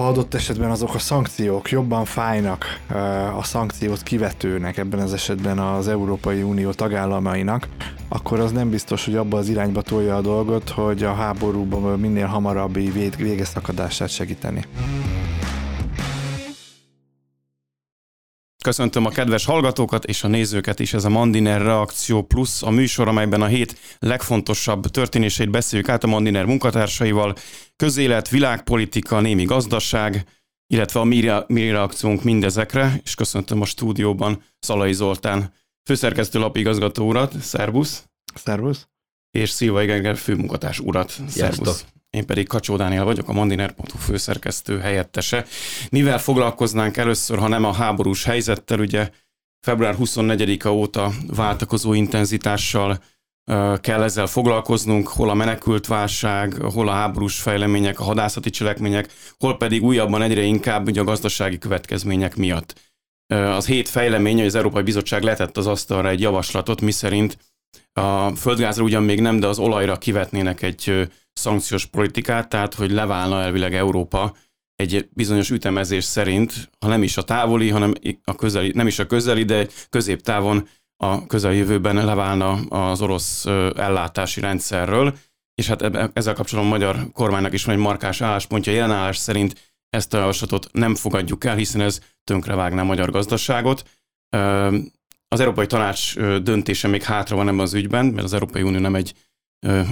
ha adott esetben azok a szankciók jobban fájnak a szankciót kivetőnek, ebben az esetben az Európai Unió tagállamainak, akkor az nem biztos, hogy abba az irányba tolja a dolgot, hogy a háborúban minél hamarabbi vége szakadását segíteni. Köszöntöm a kedves hallgatókat és a nézőket is, ez a Mandiner Reakció Plus, a műsor, amelyben a hét legfontosabb történéseit beszéljük át a Mandiner munkatársaival, közélet, világpolitika, némi gazdaság, illetve a mi, mi reakciónk mindezekre, és köszöntöm a stúdióban Szalai Zoltán, főszerkesztő lapigazgató urat, szervusz! Szervusz! És Szilva Igenger főmunkatárs urat, szervusz! Én pedig Kacsó Dániel vagyok, a Mandiner.hu főszerkesztő helyettese. Mivel foglalkoznánk először, ha nem a háborús helyzettel, ugye február 24-a óta váltakozó intenzitással kell ezzel foglalkoznunk, hol a menekült válság, hol a háborús fejlemények, a hadászati cselekmények, hol pedig újabban egyre inkább ugye a gazdasági következmények miatt. Az hét fejlemény, hogy az Európai Bizottság letett az asztalra egy javaslatot, miszerint a földgázra ugyan még nem, de az olajra kivetnének egy szankciós politikát, tehát hogy leválna elvileg Európa egy bizonyos ütemezés szerint, ha nem is a távoli, hanem a közeli, nem is a közeli, de középtávon a közeljövőben leválna az orosz ellátási rendszerről, és hát ezzel kapcsolatban a magyar kormánynak is van egy markás álláspontja. Jelenállás szerint ezt a javaslatot nem fogadjuk el, hiszen ez tönkrevágná a magyar gazdaságot. Az Európai Tanács döntése még hátra van ebben az ügyben, mert az Európai Unió nem egy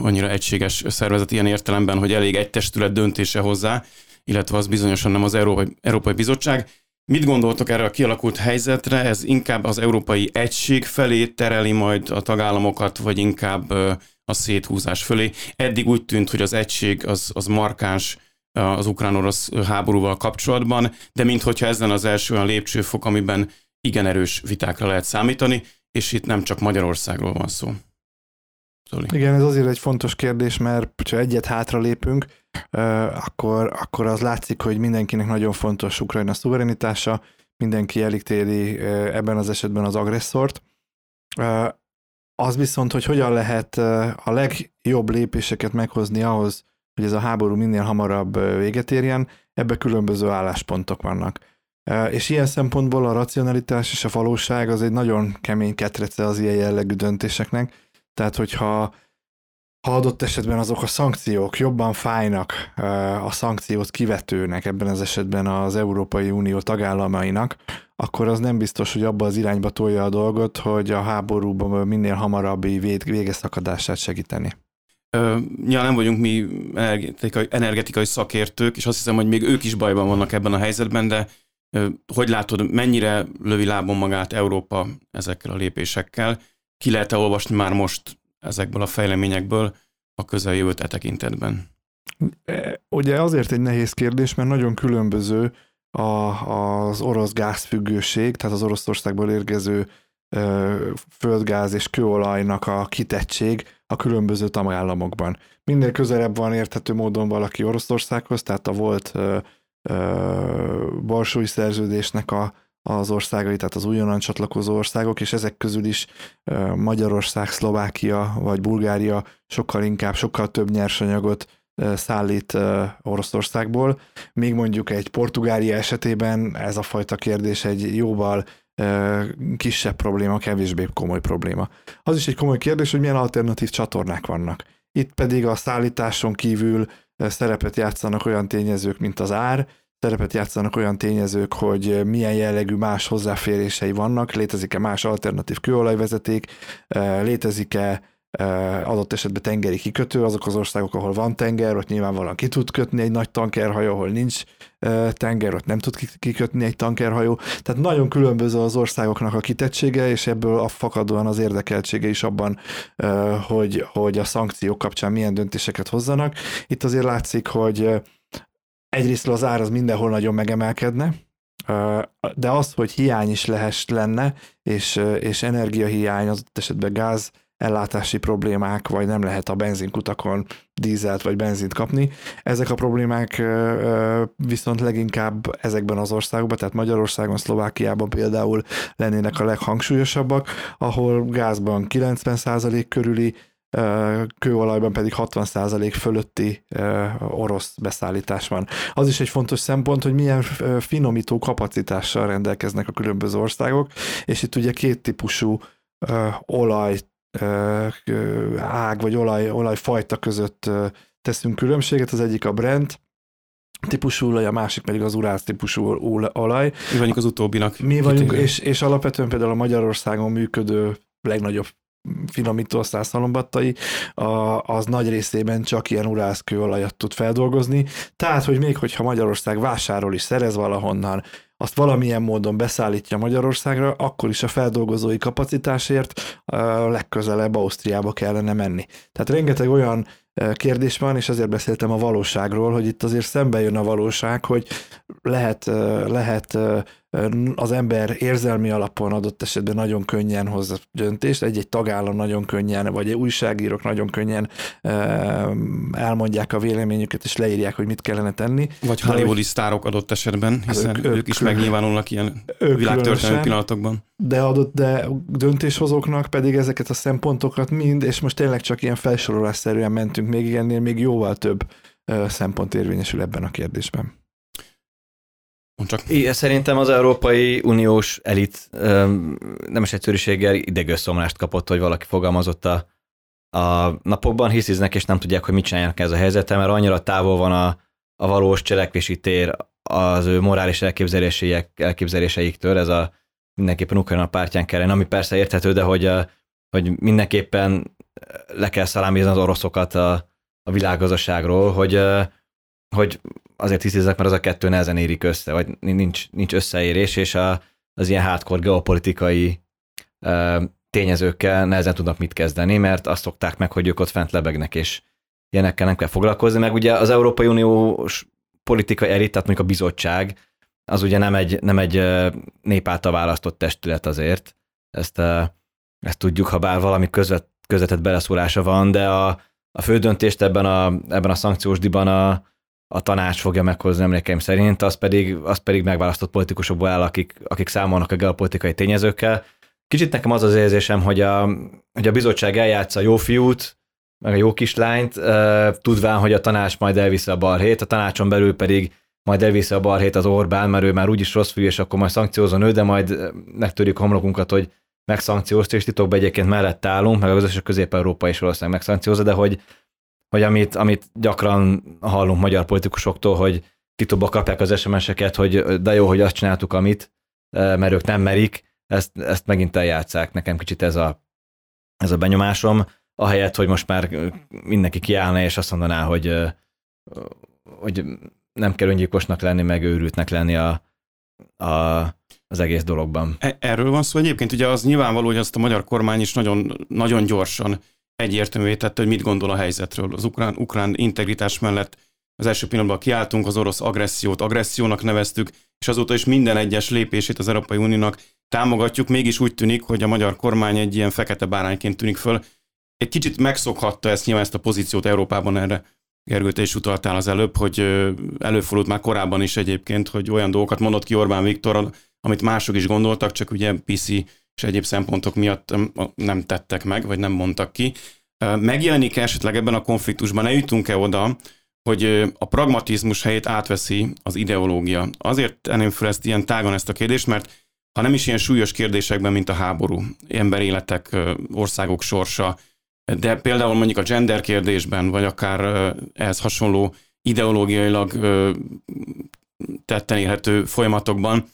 annyira egységes szervezet ilyen értelemben, hogy elég egy testület döntése hozzá, illetve az bizonyosan nem az Európai, Európai Bizottság. Mit gondoltok erre a kialakult helyzetre? Ez inkább az európai egység felé tereli majd a tagállamokat, vagy inkább a széthúzás fölé? Eddig úgy tűnt, hogy az egység az, az markáns az ukrán-orosz háborúval kapcsolatban, de minthogyha ez lenne az első olyan lépcsőfok, amiben igen erős vitákra lehet számítani, és itt nem csak Magyarországról van szó. Zoli. Igen, ez azért egy fontos kérdés, mert ha egyet hátra lépünk, akkor, akkor az látszik, hogy mindenkinek nagyon fontos Ukrajna szuverenitása, mindenki elítéli ebben az esetben az agresszort. Az viszont, hogy hogyan lehet a legjobb lépéseket meghozni ahhoz, hogy ez a háború minél hamarabb véget érjen, ebbe különböző álláspontok vannak. És ilyen szempontból a racionalitás és a valóság az egy nagyon kemény ketrece az ilyen jellegű döntéseknek, tehát, hogyha ha adott esetben azok a szankciók jobban fájnak a szankciót kivetőnek, ebben az esetben az Európai Unió tagállamainak, akkor az nem biztos, hogy abba az irányba tolja a dolgot, hogy a háborúban minél hamarabbi vége szakadását segíteni. Ja, nem vagyunk mi energetikai, energetikai szakértők, és azt hiszem, hogy még ők is bajban vannak ebben a helyzetben, de hogy látod, mennyire lövi lábon magát Európa ezekkel a lépésekkel? ki lehet-e olvasni már most ezekből a fejleményekből a közeljövőt e tekintetben? Ugye azért egy nehéz kérdés, mert nagyon különböző a, az orosz gázfüggőség, tehát az Oroszországból érkező földgáz és kőolajnak a kitettség a különböző tagállamokban. Minél közelebb van érthető módon valaki Oroszországhoz, tehát a volt Varsói szerződésnek a az országai, tehát az újonnan csatlakozó országok, és ezek közül is Magyarország, Szlovákia vagy Bulgária sokkal inkább, sokkal több nyersanyagot szállít Oroszországból. Még mondjuk egy Portugália esetében ez a fajta kérdés egy jóval kisebb probléma, kevésbé komoly probléma. Az is egy komoly kérdés, hogy milyen alternatív csatornák vannak. Itt pedig a szállításon kívül szerepet játszanak olyan tényezők, mint az ár, szerepet játszanak olyan tényezők, hogy milyen jellegű más hozzáférései vannak, létezik-e más alternatív kőolajvezeték, eh, létezik-e adott esetben tengeri kikötő, azok az országok, ahol van tenger, ott nyilvánvalóan ki tud kötni egy nagy tankerhajó, ahol nincs tenger, ott nem tud kikötni egy tankerhajó. Tehát nagyon különböző az országoknak a kitettsége, és ebből a fakadóan az érdekeltsége is abban, hogy, hogy a szankciók kapcsán milyen döntéseket hozzanak. Itt azért látszik, hogy egyrészt az ár az mindenhol nagyon megemelkedne, de az, hogy hiány is lehess lenne, és, és energiahiány, az esetben gáz ellátási problémák, vagy nem lehet a benzinkutakon dízelt vagy benzint kapni. Ezek a problémák viszont leginkább ezekben az országokban, tehát Magyarországon, Szlovákiában például lennének a leghangsúlyosabbak, ahol gázban 90% körüli kőolajban pedig 60% fölötti orosz beszállítás van. Az is egy fontos szempont, hogy milyen finomító kapacitással rendelkeznek a különböző országok, és itt ugye két típusú olaj ág vagy olaj, olajfajta között teszünk különbséget, az egyik a Brent, típusú olaj, a másik pedig az urász típusú olaj. Mi vagyunk az utóbbinak. Mi vagyunk, és, és alapvetően például a Magyarországon működő legnagyobb finomító szálszalombattai, az nagy részében csak ilyen urászkőolajat tud feldolgozni. Tehát, hogy még hogyha Magyarország vásárol is szerez valahonnan, azt valamilyen módon beszállítja Magyarországra, akkor is a feldolgozói kapacitásért legközelebb Ausztriába kellene menni. Tehát rengeteg olyan kérdés van, és azért beszéltem a valóságról, hogy itt azért szembe jön a valóság, hogy lehet, lehet az ember érzelmi alapon adott esetben nagyon könnyen hoz döntést, egy-egy tagállam nagyon könnyen, vagy újságírók nagyon könnyen elmondják a véleményüket, és leírják, hogy mit kellene tenni. Vagy hollywoodi sztárok adott esetben, hiszen ők, ők, ők is megnyilvánulnak ilyen világtörténelmi pillanatokban. De adott, de döntéshozóknak pedig ezeket a szempontokat mind, és most tényleg csak ilyen felsorolásszerűen mentünk még ennél még jóval több szempont érvényesül ebben a kérdésben. Csak. Igen, szerintem az Európai Uniós elit nem is egyszerűséggel idegösszomlást kapott, hogy valaki fogalmazott a, a napokban, hisziznek és nem tudják, hogy mit csinálják ez a helyzetem, mert annyira távol van a, a valós cselekvési tér az ő morális elképzeléseiktől, ez a mindenképpen Ukrajna pártján kellene, ami persze érthető, de hogy, hogy mindenképpen le kell szalámizni az oroszokat a, a világgazdaságról, hogy, hogy azért hiszizek, mert az a kettő nehezen érik össze, vagy nincs, nincs összeérés, és a, az ilyen hardcore geopolitikai tényezőkkel nehezen tudnak mit kezdeni, mert azt szokták meg, hogy ők ott fent lebegnek, és ilyenekkel nem kell foglalkozni, meg ugye az Európai Uniós politikai elit, tehát mondjuk a bizottság, az ugye nem egy, nem egy nép által választott testület azért, ezt, ezt tudjuk, ha bár valami közvet, közvetett beleszólása van, de a, a fő döntést ebben a, ebben a szankciós diban a, a tanács fogja meghozni emlékeim szerint, az pedig, az pedig megválasztott politikusokból áll, akik, akik számolnak a geopolitikai tényezőkkel. Kicsit nekem az az érzésem, hogy a, hogy a bizottság eljátsza a jó fiút, meg a jó kislányt, tudván, hogy a tanács majd elviszi a balhét, a tanácson belül pedig majd elviszi a balhét az Orbán, mert ő már úgyis rossz fiú, és akkor majd szankciózon ő, de majd megtörjük homlokunkat, hogy megszankciózta, és titokban egyébként mellett állunk, meg az összes közép-európa is valószínűleg megszankciózza, de hogy, hogy amit, amit gyakran hallunk magyar politikusoktól, hogy titokba kapják az SMS-eket, hogy de jó, hogy azt csináltuk, amit, mert ők nem merik, ezt, ezt megint eljátszák. Nekem kicsit ez a, ez a benyomásom, ahelyett, hogy most már mindenki kiállna és azt mondaná, hogy, hogy nem kell öngyilkosnak lenni, meg őrültnek lenni a, a, az egész dologban. E, erről van szó egyébként, ugye az nyilvánvaló, hogy azt a magyar kormány is nagyon, nagyon gyorsan egyértelművé tette, hogy mit gondol a helyzetről. Az ukrán, ukrán integritás mellett az első pillanatban kiálltunk, az orosz agressziót agressziónak neveztük, és azóta is minden egyes lépését az Európai Uniónak támogatjuk, mégis úgy tűnik, hogy a magyar kormány egy ilyen fekete bárányként tűnik föl. Egy kicsit megszokhatta ezt nyilván ezt a pozíciót Európában erre Gergő, te is utaltál az előbb, hogy előfordult már korábban is egyébként, hogy olyan dolgokat mondott ki Orbán Viktor, amit mások is gondoltak, csak ugye PC és egyéb szempontok miatt nem tettek meg, vagy nem mondtak ki. Megjelenik esetleg ebben a konfliktusban, eljutunk-e oda, hogy a pragmatizmus helyét átveszi az ideológia. Azért tenném fel ezt ilyen tágan ezt a kérdést, mert ha nem is ilyen súlyos kérdésekben, mint a háború, emberéletek, országok sorsa, de például mondjuk a gender kérdésben, vagy akár ehhez hasonló ideológiailag tetten érhető folyamatokban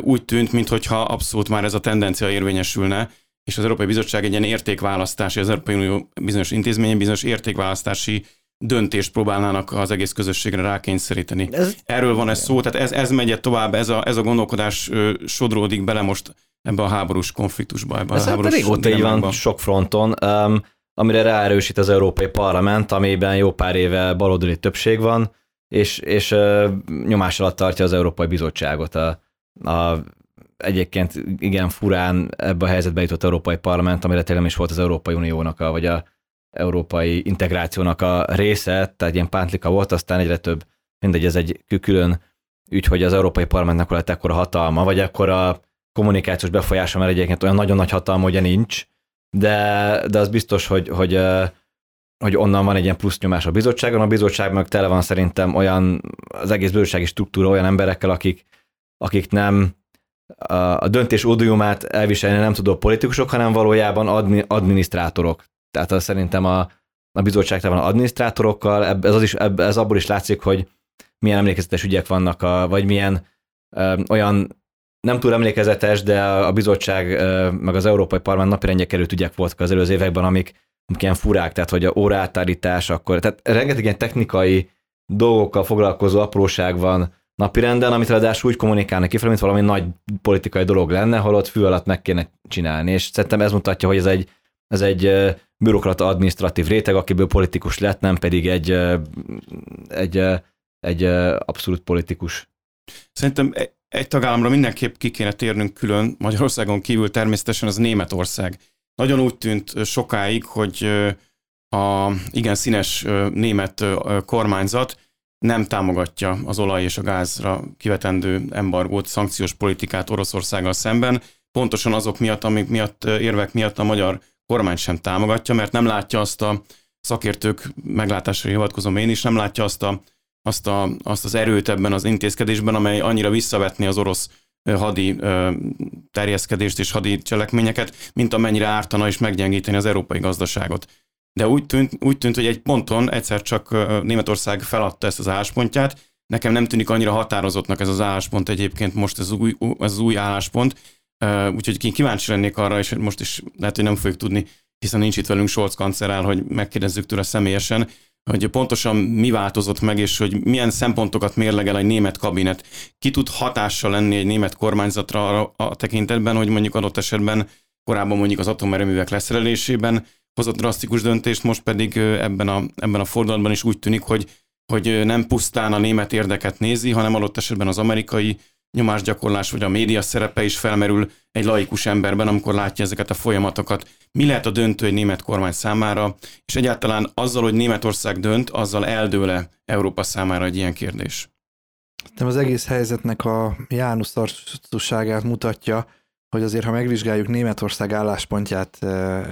úgy tűnt, mintha abszolút már ez a tendencia érvényesülne, és az Európai Bizottság egy ilyen értékválasztási, az Európai Unió bizonyos intézményen bizonyos értékválasztási döntést próbálnának az egész közösségre rákényszeríteni. Ez, Erről van ez szó, tehát ez, ez megy tovább, ez a, ez a gondolkodás sodródik bele most ebbe a háborús konfliktusba, ebbe ez a háborús régóta így van sok fronton, um, amire ráerősít az Európai Parlament, amiben jó pár éve baloldali többség van, és, és nyomás alatt tartja az Európai Bizottságot. A, a, egyébként igen furán ebbe a helyzetbe jutott Európai Parlament, amire tényleg is volt az Európai Uniónak, a, vagy a európai integrációnak a része, tehát ilyen pántlika volt, aztán egyre több, mindegy, ez egy külön ügy, hogy az Európai Parlamentnek lett ekkora hatalma, vagy ekkora kommunikációs befolyása, mert egyébként olyan nagyon nagy hatalma ugye nincs, de, de az biztos, hogy, hogy hogy onnan van egy ilyen plusz nyomás a bizottságon, a bizottság meg tele van szerintem olyan, az egész bizottsági struktúra olyan emberekkel, akik, akik nem a döntés ódiumát elviselni nem tudó politikusok, hanem valójában admi, adminisztrátorok. Tehát az szerintem a, a bizottság van adminisztrátorokkal, ez, az is, ez abból is látszik, hogy milyen emlékezetes ügyek vannak, a, vagy milyen ö, olyan nem túl emlékezetes, de a bizottság meg az Európai Parlament napirendje került ügyek voltak az előző években, amik, ilyen furák, tehát hogy a órátállítás, akkor, tehát rengeteg ilyen technikai dolgokkal foglalkozó apróság van napirenden, amit ráadásul úgy kommunikálnak ki, mint valami nagy politikai dolog lenne, holott fű alatt meg kéne csinálni. És szerintem ez mutatja, hogy ez egy, ez egy bürokrata administratív réteg, akiből politikus lett, nem pedig egy, egy, egy abszolút politikus. Szerintem egy tagállamra mindenképp ki kéne térnünk külön, Magyarországon kívül természetesen az Németország. Nagyon úgy tűnt sokáig, hogy a igen színes német kormányzat nem támogatja az olaj és a gázra kivetendő embargót, szankciós politikát Oroszországgal szemben, pontosan azok miatt, amik miatt érvek miatt a magyar kormány sem támogatja, mert nem látja azt a szakértők meglátásra hivatkozom én is, nem látja azt, a, azt, a, azt az erőt ebben az intézkedésben, amely annyira visszavetni az orosz hadi terjeszkedést és hadi cselekményeket, mint amennyire ártana és meggyengíteni az európai gazdaságot. De úgy tűnt, úgy tűnt, hogy egy ponton egyszer csak Németország feladta ezt az álláspontját, Nekem nem tűnik annyira határozottnak ez az álláspont egyébként most ez új, ez az új álláspont, úgyhogy kíváncsi lennék arra, és most is lehet, hogy nem fogjuk tudni, hiszen nincs itt velünk Scholz kancerál, hogy megkérdezzük tőle személyesen, hogy pontosan mi változott meg, és hogy milyen szempontokat mérlegel egy német kabinet. Ki tud hatással lenni egy német kormányzatra a tekintetben, hogy mondjuk adott esetben korábban mondjuk az atomerőművek leszerelésében hozott drasztikus döntést, most pedig ebben a, ebben a fordulatban is úgy tűnik, hogy, hogy nem pusztán a német érdeket nézi, hanem adott esetben az amerikai nyomásgyakorlás vagy a média szerepe is felmerül egy laikus emberben, amikor látja ezeket a folyamatokat. Mi lehet a döntő egy német kormány számára, és egyáltalán azzal, hogy Németország dönt, azzal eldőle Európa számára egy ilyen kérdés? Nem az egész helyzetnek a János mutatja, hogy azért, ha megvizsgáljuk Németország álláspontját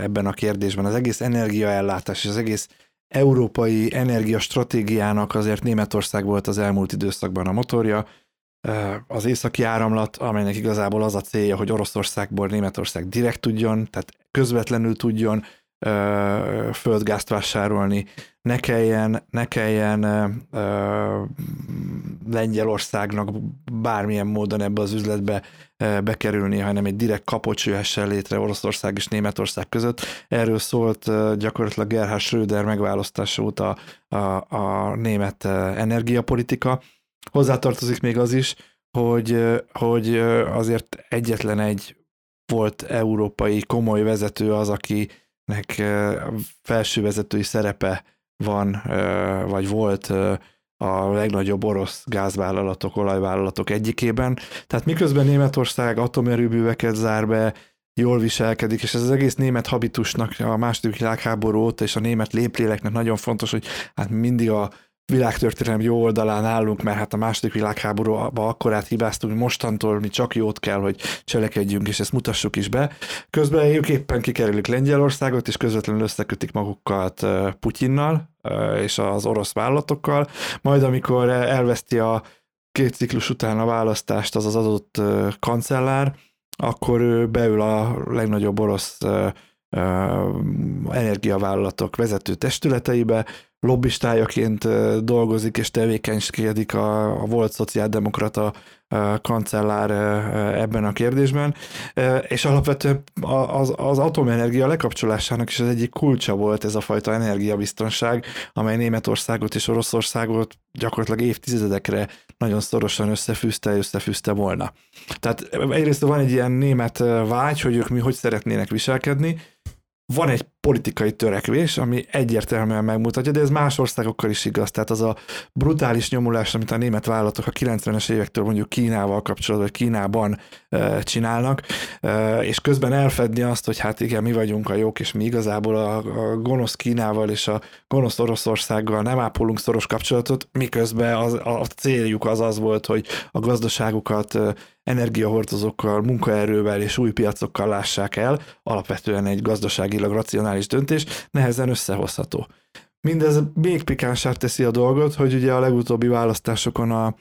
ebben a kérdésben, az egész energiaellátás és az egész európai energiastratégiának azért Németország volt az elmúlt időszakban a motorja, az északi áramlat, amelynek igazából az a célja, hogy Oroszországból Németország direkt tudjon, tehát közvetlenül tudjon földgázt vásárolni, ne kelljen, ne kelljen Lengyelországnak bármilyen módon ebbe az üzletbe bekerülni, hanem egy direkt kapocs jöhessen létre Oroszország és Németország között. Erről szólt ö, gyakorlatilag Gerhard Schröder megválasztása óta a, a német energiapolitika. Hozzátartozik még az is, hogy, hogy azért egyetlen egy volt európai komoly vezető az, akinek felső vezetői szerepe van, vagy volt a legnagyobb orosz gázvállalatok, olajvállalatok egyikében. Tehát miközben Németország atomerőműveket zár be, jól viselkedik, és ez az egész német habitusnak a második világháború óta, és a német lépléleknek nagyon fontos, hogy hát mindig a világtörténelem jó oldalán állunk, mert hát a második világháborúban akkorát hibáztunk, hogy mostantól mi csak jót kell, hogy cselekedjünk, és ezt mutassuk is be. Közben ők éppen kikerülik Lengyelországot, és közvetlenül összekötik magukat Putyinnal és az orosz vállalatokkal, majd amikor elveszti a két ciklus után a választást az az adott kancellár, akkor ő beül a legnagyobb orosz energiavállalatok vezető testületeibe, lobbistájaként dolgozik és tevékenykedik a, a volt szociáldemokrata kancellár ebben a kérdésben, és alapvetően az, az atomenergia lekapcsolásának is az egyik kulcsa volt ez a fajta energiabiztonság, amely Németországot és Oroszországot gyakorlatilag évtizedekre nagyon szorosan összefűzte, összefűzte volna. Tehát egyrészt van egy ilyen német vágy, hogy ők mi hogy szeretnének viselkedni, van egy politikai törekvés, ami egyértelműen megmutatja, de ez más országokkal is igaz. Tehát az a brutális nyomulás, amit a német vállalatok a 90-es évektől mondjuk Kínával kapcsolatban, vagy Kínában e, csinálnak, e, és közben elfedni azt, hogy hát igen, mi vagyunk a jók, és mi igazából a, a gonosz Kínával és a gonosz Oroszországgal nem ápolunk szoros kapcsolatot, miközben az, a céljuk az az volt, hogy a gazdaságukat energiahordozókkal, munkaerővel és új piacokkal lássák el, alapvetően egy gazdaságilag racionális racionális döntés, nehezen összehozható. Mindez még pikánsát teszi a dolgot, hogy ugye a legutóbbi választásokon a,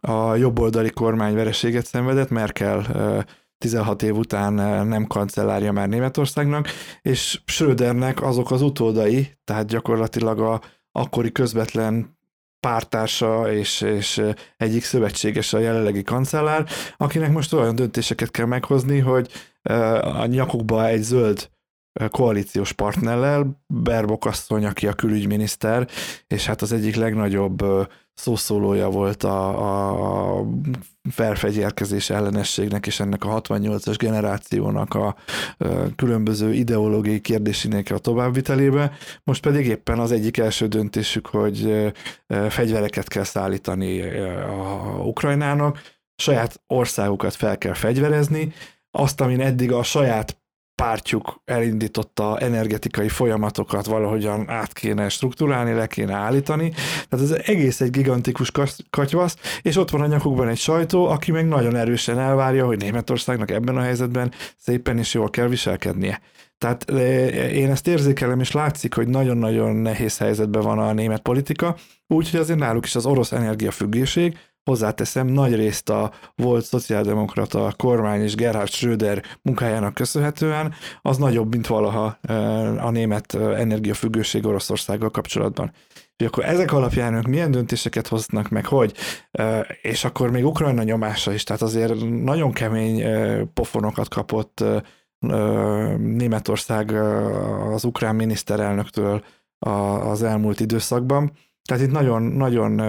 a jobboldali kormány vereséget szenvedett, Merkel 16 év után nem kancellárja már Németországnak, és Schrödernek azok az utódai, tehát gyakorlatilag a akkori közvetlen pártársa és, és egyik szövetséges a jelenlegi kancellár, akinek most olyan döntéseket kell meghozni, hogy a nyakukba egy zöld koalíciós partnerrel, Berbok asszony, aki a külügyminiszter, és hát az egyik legnagyobb szószólója volt a, a felfegyérkezés ellenességnek és ennek a 68-as generációnak a különböző ideológiai kérdésének a továbbvitelébe. Most pedig éppen az egyik első döntésük, hogy fegyvereket kell szállítani a Ukrajnának, saját országukat fel kell fegyverezni, azt, amin eddig a saját pártjuk elindította energetikai folyamatokat valahogyan át kéne struktúrálni, le kéne állítani. Tehát ez egész egy gigantikus katyvasz, és ott van a nyakukban egy sajtó, aki meg nagyon erősen elvárja, hogy Németországnak ebben a helyzetben szépen és jól kell viselkednie. Tehát én ezt érzékelem, és látszik, hogy nagyon-nagyon nehéz helyzetben van a német politika, úgyhogy azért náluk is az orosz energiafüggőség, hozzáteszem, nagy részt a volt szociáldemokrata kormány és Gerhard Schröder munkájának köszönhetően, az nagyobb, mint valaha a német energiafüggőség Oroszországgal kapcsolatban. És akkor ezek alapján ők milyen döntéseket hoznak meg, hogy, és akkor még Ukrajna nyomása is, tehát azért nagyon kemény pofonokat kapott Németország az ukrán miniszterelnöktől az elmúlt időszakban. Tehát itt nagyon, nagyon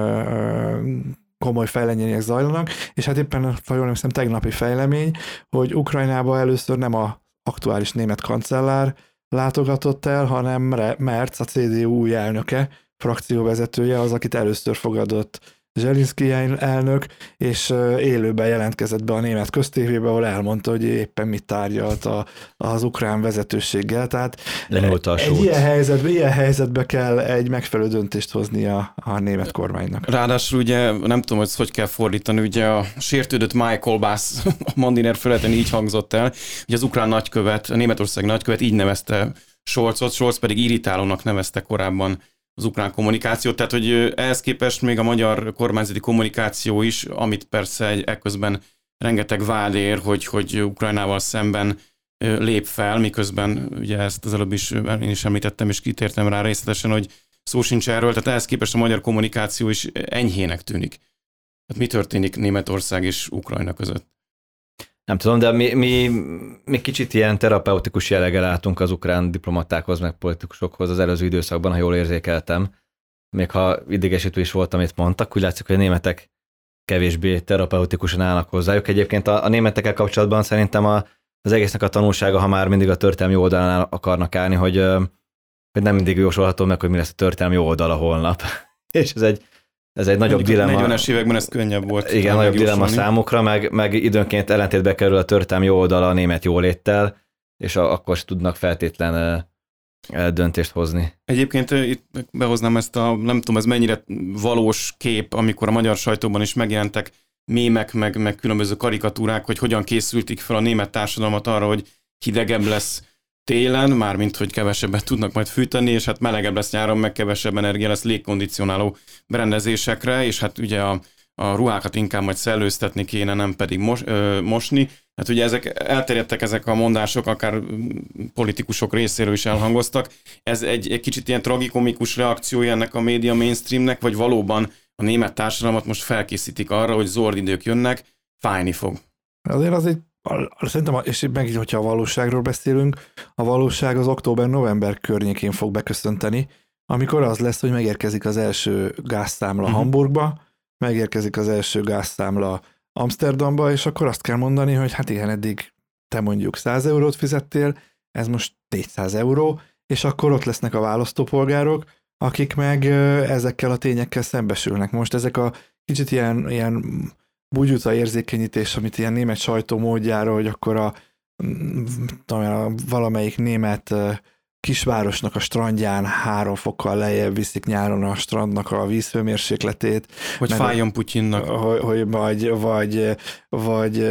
komoly fejlemények zajlanak, és hát éppen, ha jól hiszem, tegnapi fejlemény, hogy Ukrajnába először nem a aktuális német kancellár látogatott el, hanem Merz, a CDU új elnöke, frakcióvezetője az, akit először fogadott Zselinszki elnök, és élőben jelentkezett be a német köztévébe, ahol elmondta, hogy éppen mit tárgyalt a, az ukrán vezetőséggel. Tehát a egy ilyen helyzetbe, ilyen helyzetbe kell egy megfelelő döntést hozni a, a német kormánynak. Ráadásul ugye nem tudom, hogy hogy kell fordítani, ugye a sértődött Michael Bass a Mandiner feleten így hangzott el, hogy az ukrán nagykövet, a Németország nagykövet így nevezte Scholzot, Scholz pedig irritálónak nevezte korábban az ukrán kommunikációt, tehát hogy ehhez képest még a magyar kormányzati kommunikáció is, amit persze egy, ekközben rengeteg vád ér, hogy, hogy Ukrajnával szemben lép fel, miközben ugye ezt az előbb is én is említettem, és kitértem rá részletesen, hogy szó sincs erről, tehát ehhez képest a magyar kommunikáció is enyhének tűnik. Tehát mi történik Németország és Ukrajna között? Nem tudom, de mi, mi, mi kicsit ilyen terapeutikus jellege látunk az ukrán diplomatákhoz, meg politikusokhoz az előző időszakban, ha jól érzékeltem. Még ha idegesítő is volt, amit mondtak, úgy látszik, hogy a németek kevésbé terapeutikusan állnak hozzájuk. Egyébként a, a németekkel kapcsolatban szerintem a, az egésznek a tanulsága, ha már mindig a történelmi oldalán akarnak állni, hogy, hogy nem mindig jósolható meg, hogy mi lesz a történelmi oldala holnap. És ez egy, ez egy nagyobb dilemma. 40-es években ez könnyebb volt. Igen, nagyobb dilemma számukra, meg, meg időnként ellentétbe kerül a történelmi jó oldala a német jóléttel, és a, akkor tudnak feltétlen döntést hozni. Egyébként itt behoznám ezt a, nem tudom, ez mennyire valós kép, amikor a magyar sajtóban is megjelentek mémek, meg, meg különböző karikatúrák, hogy hogyan készültik fel a német társadalmat arra, hogy hidegebb lesz télen, mármint hogy kevesebbet tudnak majd fűteni, és hát melegebb lesz nyáron, meg kevesebb energia lesz légkondicionáló berendezésekre, és hát ugye a, a ruhákat inkább majd szellőztetni kéne, nem pedig mos, ö, mosni. Hát ugye ezek elterjedtek ezek a mondások, akár politikusok részéről is elhangoztak. Ez egy, egy kicsit ilyen tragikomikus reakciója ennek a média mainstreamnek, vagy valóban a német társadalmat most felkészítik arra, hogy zord idők jönnek, fájni fog. Azért az egy Szerintem, és megint, hogyha a valóságról beszélünk, a valóság az október-november környékén fog beköszönteni, amikor az lesz, hogy megérkezik az első gázszámla uh-huh. Hamburgba, megérkezik az első gázszámla Amsterdamba, és akkor azt kell mondani, hogy hát igen, eddig te mondjuk 100 eurót fizettél, ez most 400 euró, és akkor ott lesznek a választópolgárok, akik meg ezekkel a tényekkel szembesülnek. Most ezek a kicsit ilyen, ilyen bugyuta érzékenyítés, amit ilyen német sajtó módjára, hogy akkor a, a valamelyik német kisvárosnak a strandján három fokkal lejjebb viszik nyáron a strandnak a vízhőmérsékletét. Hogy fájjon Putyinnak. Hogy, hogy vagy, vagy, vagy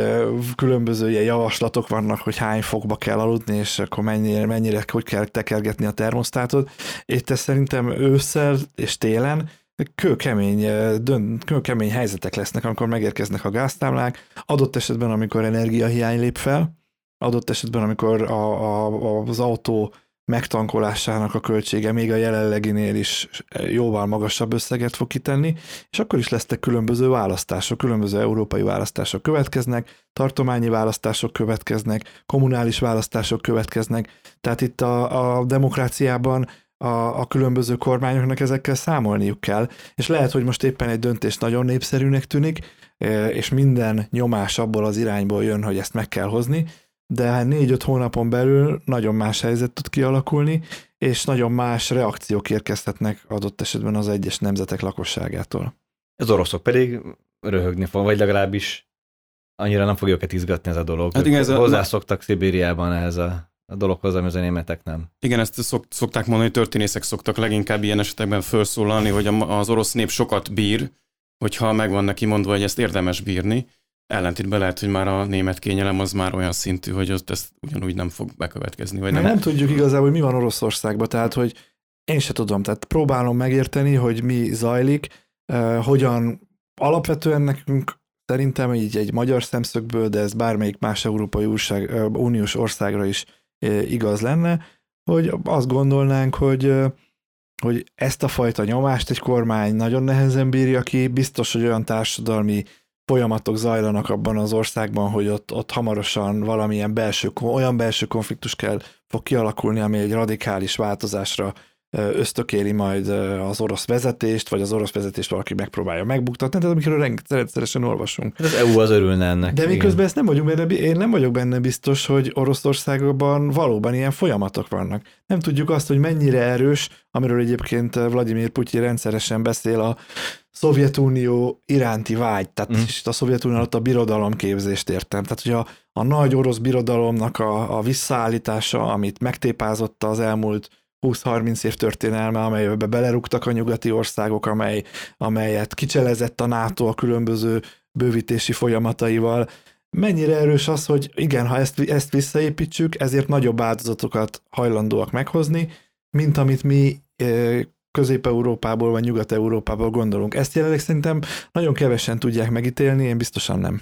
különböző ilyen javaslatok vannak, hogy hány fokba kell aludni, és akkor mennyire, mennyire hogy kell tekergetni a termosztátot. Itt ez szerintem ősszel és télen kőkemény, dönt, kőkemény helyzetek lesznek, amikor megérkeznek a gáztámlák, adott esetben, amikor energiahiány lép fel, adott esetben, amikor a, a, az autó megtankolásának a költsége még a jelenleginél is jóval magasabb összeget fog kitenni, és akkor is lesznek különböző választások, különböző európai választások következnek, tartományi választások következnek, kommunális választások következnek, tehát itt a, a demokráciában a, a különböző kormányoknak ezekkel számolniuk kell, és lehet, hogy most éppen egy döntés nagyon népszerűnek tűnik, és minden nyomás abból az irányból jön, hogy ezt meg kell hozni, de négy-öt hónapon belül nagyon más helyzet tud kialakulni, és nagyon más reakciók érkezhetnek adott esetben az egyes nemzetek lakosságától. Az oroszok pedig röhögni fog, vagy legalábbis annyira nem fogja őket izgatni ez a dolog. Hát igen, ez a... Hozzászoktak Szibériában ehhez a, a dologhoz, ami az a németek nem. Igen, ezt szok, szokták mondani, hogy történészek szoktak leginkább ilyen esetekben felszólalni, hogy az orosz nép sokat bír, hogyha megvan neki mondva, hogy ezt érdemes bírni, ellentétben lehet, hogy már a német kényelem az már olyan szintű, hogy ott ezt ugyanúgy nem fog bekövetkezni. Vagy nem. nem tudjuk igazából, hogy mi van Oroszországban, tehát hogy én se tudom, tehát próbálom megérteni, hogy mi zajlik, uh, hogyan alapvetően nekünk szerintem így egy magyar szemszögből, de ez bármelyik más Európai újság, uh, Uniós országra is uh, igaz lenne, hogy azt gondolnánk, hogy hogy ezt a fajta nyomást egy kormány nagyon nehezen bírja ki, biztos, hogy olyan társadalmi folyamatok zajlanak abban az országban, hogy ott, ott hamarosan valamilyen belső, olyan belső konfliktus kell, fog kialakulni, ami egy radikális változásra ösztökéli majd az orosz vezetést, vagy az orosz vezetést valaki megpróbálja megbuktatni, tehát amikről rendszeresen olvasunk. Hát az EU az örülne ennek. De miközben ezt nem vagyunk benne, én nem vagyok benne biztos, hogy Oroszországban valóban ilyen folyamatok vannak. Nem tudjuk azt, hogy mennyire erős, amiről egyébként Vladimir Putyin rendszeresen beszél a Szovjetunió iránti vágy, tehát mm. a Szovjetunió alatt a birodalomképzést értem. Tehát, hogy a, a nagy orosz birodalomnak a, a visszaállítása, amit megtépázott az elmúlt 20-30 év történelme, amelybe belerúgtak a nyugati országok, amely, amelyet kicselezett a NATO a különböző bővítési folyamataival. Mennyire erős az, hogy igen, ha ezt, ezt visszaépítsük, ezért nagyobb áldozatokat hajlandóak meghozni, mint amit mi Közép-Európából vagy Nyugat-Európából gondolunk. Ezt jelenleg szerintem nagyon kevesen tudják megítélni, én biztosan nem.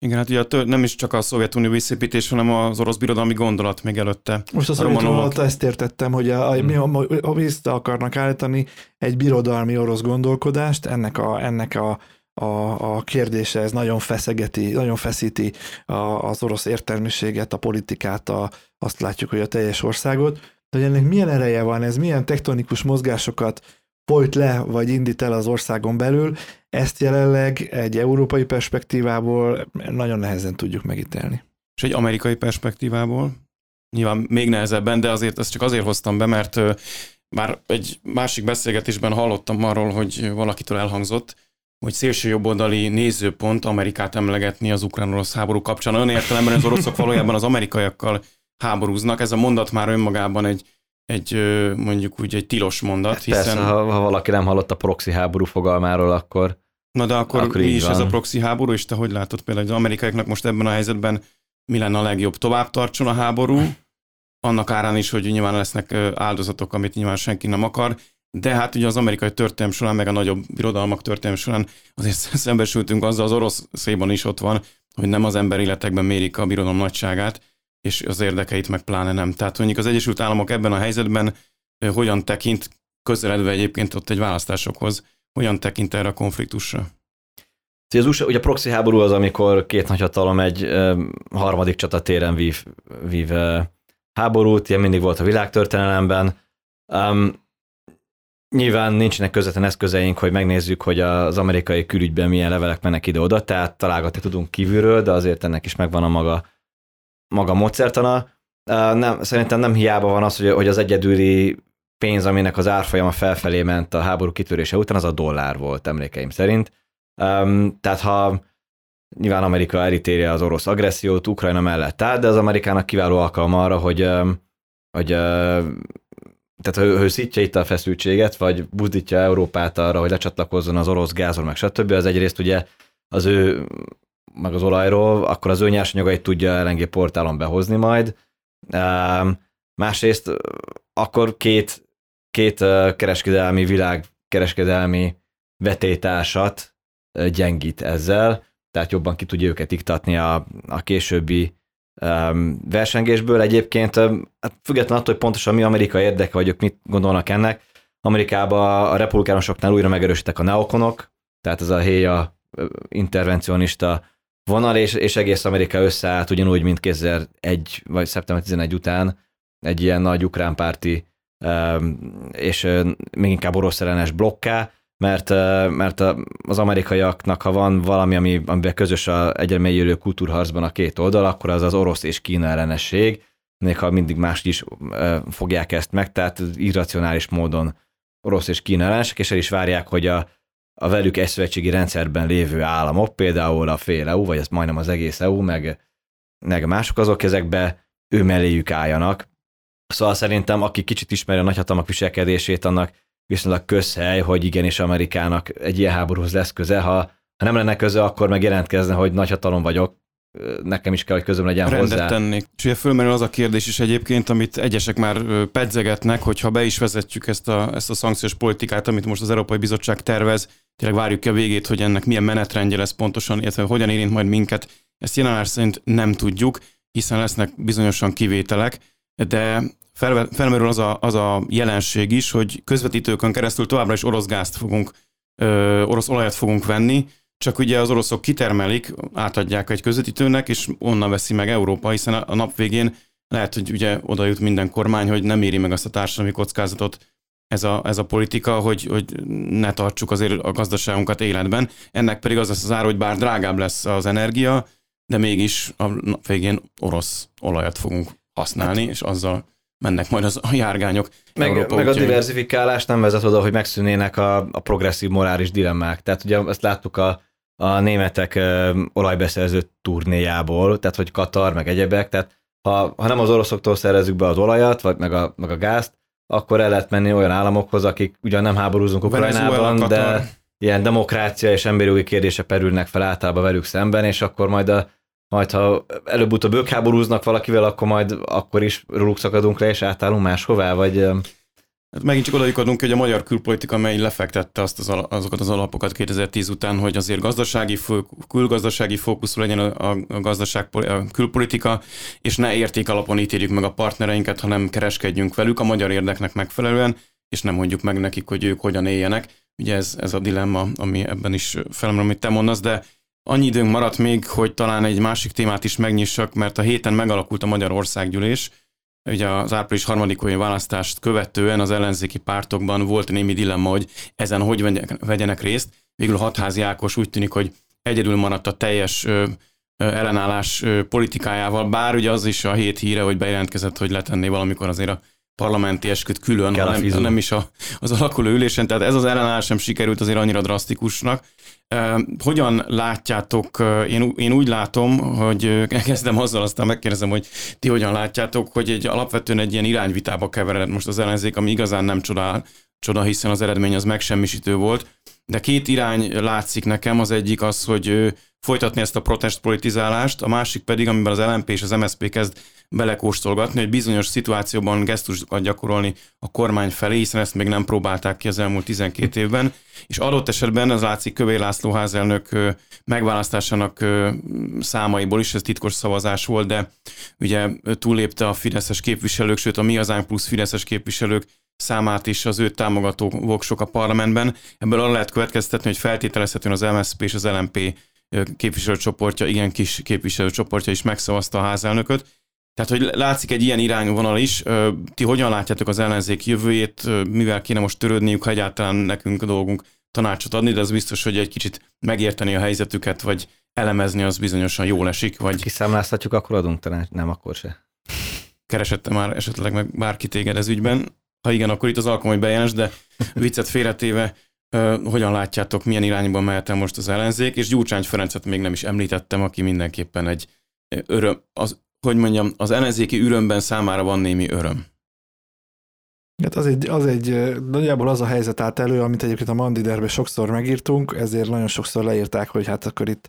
Igen, hát ugye tör, nem is csak a Szovjetunió visszépítés, hanem az orosz birodalmi gondolat még előtte. Most a Szovjetunió ezt értettem, hogy a, a, hmm. a, a, vissza akarnak állítani egy birodalmi orosz gondolkodást, ennek a, ennek a, a, a kérdése ez nagyon feszegeti, nagyon feszíti a, az orosz értelmiséget, a politikát, a, azt látjuk, hogy a teljes országot, de hogy ennek milyen ereje van, ez milyen tektonikus mozgásokat folyt le, vagy indít el az országon belül, ezt jelenleg egy európai perspektívából nagyon nehezen tudjuk megítélni. És egy amerikai perspektívából? Nyilván még nehezebben, de azért ezt csak azért hoztam be, mert már egy másik beszélgetésben hallottam arról, hogy valakitől elhangzott, hogy szélső jobboldali nézőpont Amerikát emlegetni az ukrán-orosz háború kapcsán. Olyan értelemben az oroszok valójában az amerikaiakkal háborúznak. Ez a mondat már önmagában egy egy mondjuk úgy egy tilos mondat. Hát hiszen... Persze, ha, ha valaki nem hallott a proxy háború fogalmáról, akkor Na de akkor, akkor mi is van. ez a proxy háború, és te hogy látod például, hogy az amerikaiaknak most ebben a helyzetben mi lenne a legjobb? Tovább tartson a háború, annak árán is, hogy nyilván lesznek áldozatok, amit nyilván senki nem akar, de hát ugye az amerikai történelm során, meg a nagyobb birodalmak történelm során azért szembesültünk azzal, az orosz széban is ott van, hogy nem az ember életekben mérik a birodalom nagyságát, és az érdekeit meg pláne nem. Tehát mondjuk az Egyesült Államok ebben a helyzetben hogyan tekint, közeledve egyébként ott egy választásokhoz, hogyan tekint erre a konfliktusra? Az USA, ugye a proxy háború az, amikor két nagyhatalom egy harmadik csatatéren vív, vív háborút, ilyen mindig volt a világtörténelemben. Um, nyilván nincsenek közvetlen eszközeink, hogy megnézzük, hogy az amerikai külügyben milyen levelek mennek ide-oda, tehát találgatni tudunk kívülről, de azért ennek is megvan a maga maga módszertana. Nem, szerintem nem hiába van az, hogy, hogy az egyedüli pénz, aminek az árfolyama felfelé ment a háború kitörése után, az a dollár volt emlékeim szerint. Um, tehát ha nyilván Amerika elítéli az orosz agressziót, Ukrajna mellett áll, de az Amerikának kiváló alkalma arra, hogy, hogy tehát hőszítje itt a feszültséget, vagy buzdítja Európát arra, hogy lecsatlakozzon az orosz gázról, meg stb. Az egyrészt ugye az ő, meg az olajról, akkor az ő nyersanyagait tudja LNG portálon behozni majd. Másrészt akkor két, két kereskedelmi világ kereskedelmi vetétársat gyengít ezzel, tehát jobban ki tudja őket iktatni a, a későbbi versengésből. Egyébként hát független attól, hogy pontosan mi Amerika érdeke, vagy ők mit gondolnak ennek, Amerikában a republikánusoknál újra megerősítek a neokonok, tehát ez a héja intervencionista vonal, és, és egész Amerika összeállt ugyanúgy, mint 2001 vagy szeptember 11 után egy ilyen nagy ukrán párti és még inkább orosz ellenes blokká, mert, mert az amerikaiaknak, ha van valami, ami, amiben közös a egyre élő kultúrharcban a két oldal, akkor az az orosz és Kína ellenesség, még ha mindig más is fogják ezt meg, tehát irracionális módon orosz és Kína ellenesek, és el is várják, hogy a, a velük egyszövetségi rendszerben lévő államok, például a fél EU, vagy ez majdnem az egész EU, meg, meg mások azok ezekbe ő melléjük álljanak. Szóval szerintem, aki kicsit ismeri a nagyhatalmak viselkedését, annak viszonylag közhely, hogy igenis Amerikának egy ilyen háborúhoz lesz köze. Ha, ha nem lenne köze, akkor meg jelentkezne, hogy nagyhatalom vagyok, nekem is kell, hogy közöm legyen Rendet hozzá. tennék. És ugye fölmerül az a kérdés is egyébként, amit egyesek már pedzegetnek, hogy ha be is vezetjük ezt a, ezt a szankciós politikát, amit most az Európai Bizottság tervez, tényleg várjuk ki a végét, hogy ennek milyen menetrendje lesz pontosan, illetve hogyan érint majd minket. Ezt jelen szerint nem tudjuk, hiszen lesznek bizonyosan kivételek, de fel, felmerül az a, az a jelenség is, hogy közvetítőkön keresztül továbbra is orosz gázt fogunk, ö, orosz olajat fogunk venni, csak ugye az oroszok kitermelik, átadják egy közvetítőnek, és onnan veszi meg Európa, hiszen a nap végén lehet, hogy ugye oda jut minden kormány, hogy nem éri meg azt a társadalmi kockázatot ez a, ez a politika, hogy, hogy ne tartsuk azért a gazdaságunkat életben. Ennek pedig az lesz az ár, hogy bár drágább lesz az energia, de mégis a nap végén orosz olajat fogunk használni, hát, és azzal mennek majd az a járgányok. Meg, meg a diversifikálás nem vezet oda, hogy megszűnének a, a progresszív morális dilemmák. Tehát ugye ezt láttuk a, a németek olajbeszerző turnéjából, tehát hogy Katar, meg egyebek, tehát ha, ha nem az oroszoktól szerezzük be az olajat, vagy meg a, meg a gázt, akkor el lehet menni olyan államokhoz, akik ugyan nem háborúzunk Ukrajnában, de ilyen demokrácia és emberi jogi kérdése perülnek fel általában velük szemben, és akkor majd a majd ha előbb-utóbb ők háborúznak valakivel, akkor majd akkor is róluk szakadunk le, és átállunk máshová, vagy... Hát megint csak odaikadunk, hogy a magyar külpolitika, amely lefektette azt az, azokat az alapokat 2010 után, hogy azért gazdasági, külgazdasági fókuszú legyen a, a, gazdaság, a külpolitika, és ne érték alapon ítéljük meg a partnereinket, hanem kereskedjünk velük a magyar érdeknek megfelelően, és nem mondjuk meg nekik, hogy ők hogyan éljenek. Ugye ez, ez a dilemma, ami ebben is felmerül, amit te mondasz, de Annyi időnk maradt még, hogy talán egy másik témát is megnyissak, mert a héten megalakult a Magyar Országgyűlés. Ugye az április harmadikói választást követően az ellenzéki pártokban volt némi dilemma, hogy ezen hogy vegyenek részt. Végül Hatházi Ákos úgy tűnik, hogy egyedül maradt a teljes ellenállás politikájával, bár ugye az is a hét híre, hogy bejelentkezett, hogy letenné valamikor azért a parlamenti esküt külön, Kell hanem, nem is a, az alakuló ülésen. Tehát ez az ellenállás sem sikerült azért annyira drasztikusnak. Hogyan látjátok, én, én úgy látom, hogy kezdem azzal, aztán megkérdezem, hogy ti hogyan látjátok, hogy egy alapvetően egy ilyen irányvitába kevered most az ellenzék, ami igazán nem csodál, csoda, hiszen az eredmény az megsemmisítő volt. De két irány látszik nekem, az egyik az, hogy folytatni ezt a protestpolitizálást, a másik pedig, amiben az LNP és az MSZP kezd belekóstolgatni, hogy bizonyos szituációban gesztusokat gyakorolni a kormány felé, hiszen ezt még nem próbálták ki az elmúlt 12 évben, és adott esetben az látszik Kövér László házelnök megválasztásának számaiból is, ez titkos szavazás volt, de ugye túlépte a fideszes képviselők, sőt a Mi Hazánk plusz fideszes képviselők számát is az őt támogató voksok a parlamentben. Ebből arra lehet következtetni, hogy feltételezhetően az MSZP és az LMP képviselőcsoportja, igen kis képviselőcsoportja is megszavazta a házelnököt. Tehát, hogy látszik egy ilyen irányú vonal is. Ti hogyan látjátok az ellenzék jövőjét, mivel kéne most törődniük, ha egyáltalán nekünk a dolgunk tanácsot adni, de az biztos, hogy egy kicsit megérteni a helyzetüket, vagy elemezni az bizonyosan jól esik. Vagy... Kiszámláztatjuk, akkor adunk tanács, nem akkor se. Keresette már esetleg meg bárki téged ez ügyben. Ha igen, akkor itt az alkalom, hogy bejelents, de viccet félretéve, hogyan látjátok, milyen irányba mehet most az ellenzék, és Gyurcsány Ferencet még nem is említettem, aki mindenképpen egy öröm, az hogy mondjam, az ellenzéki ürömben számára van némi öröm. Hát az egy, az egy, nagyjából az a helyzet állt elő, amit egyébként a Mandiderbe sokszor megírtunk, ezért nagyon sokszor leírták, hogy hát akkor itt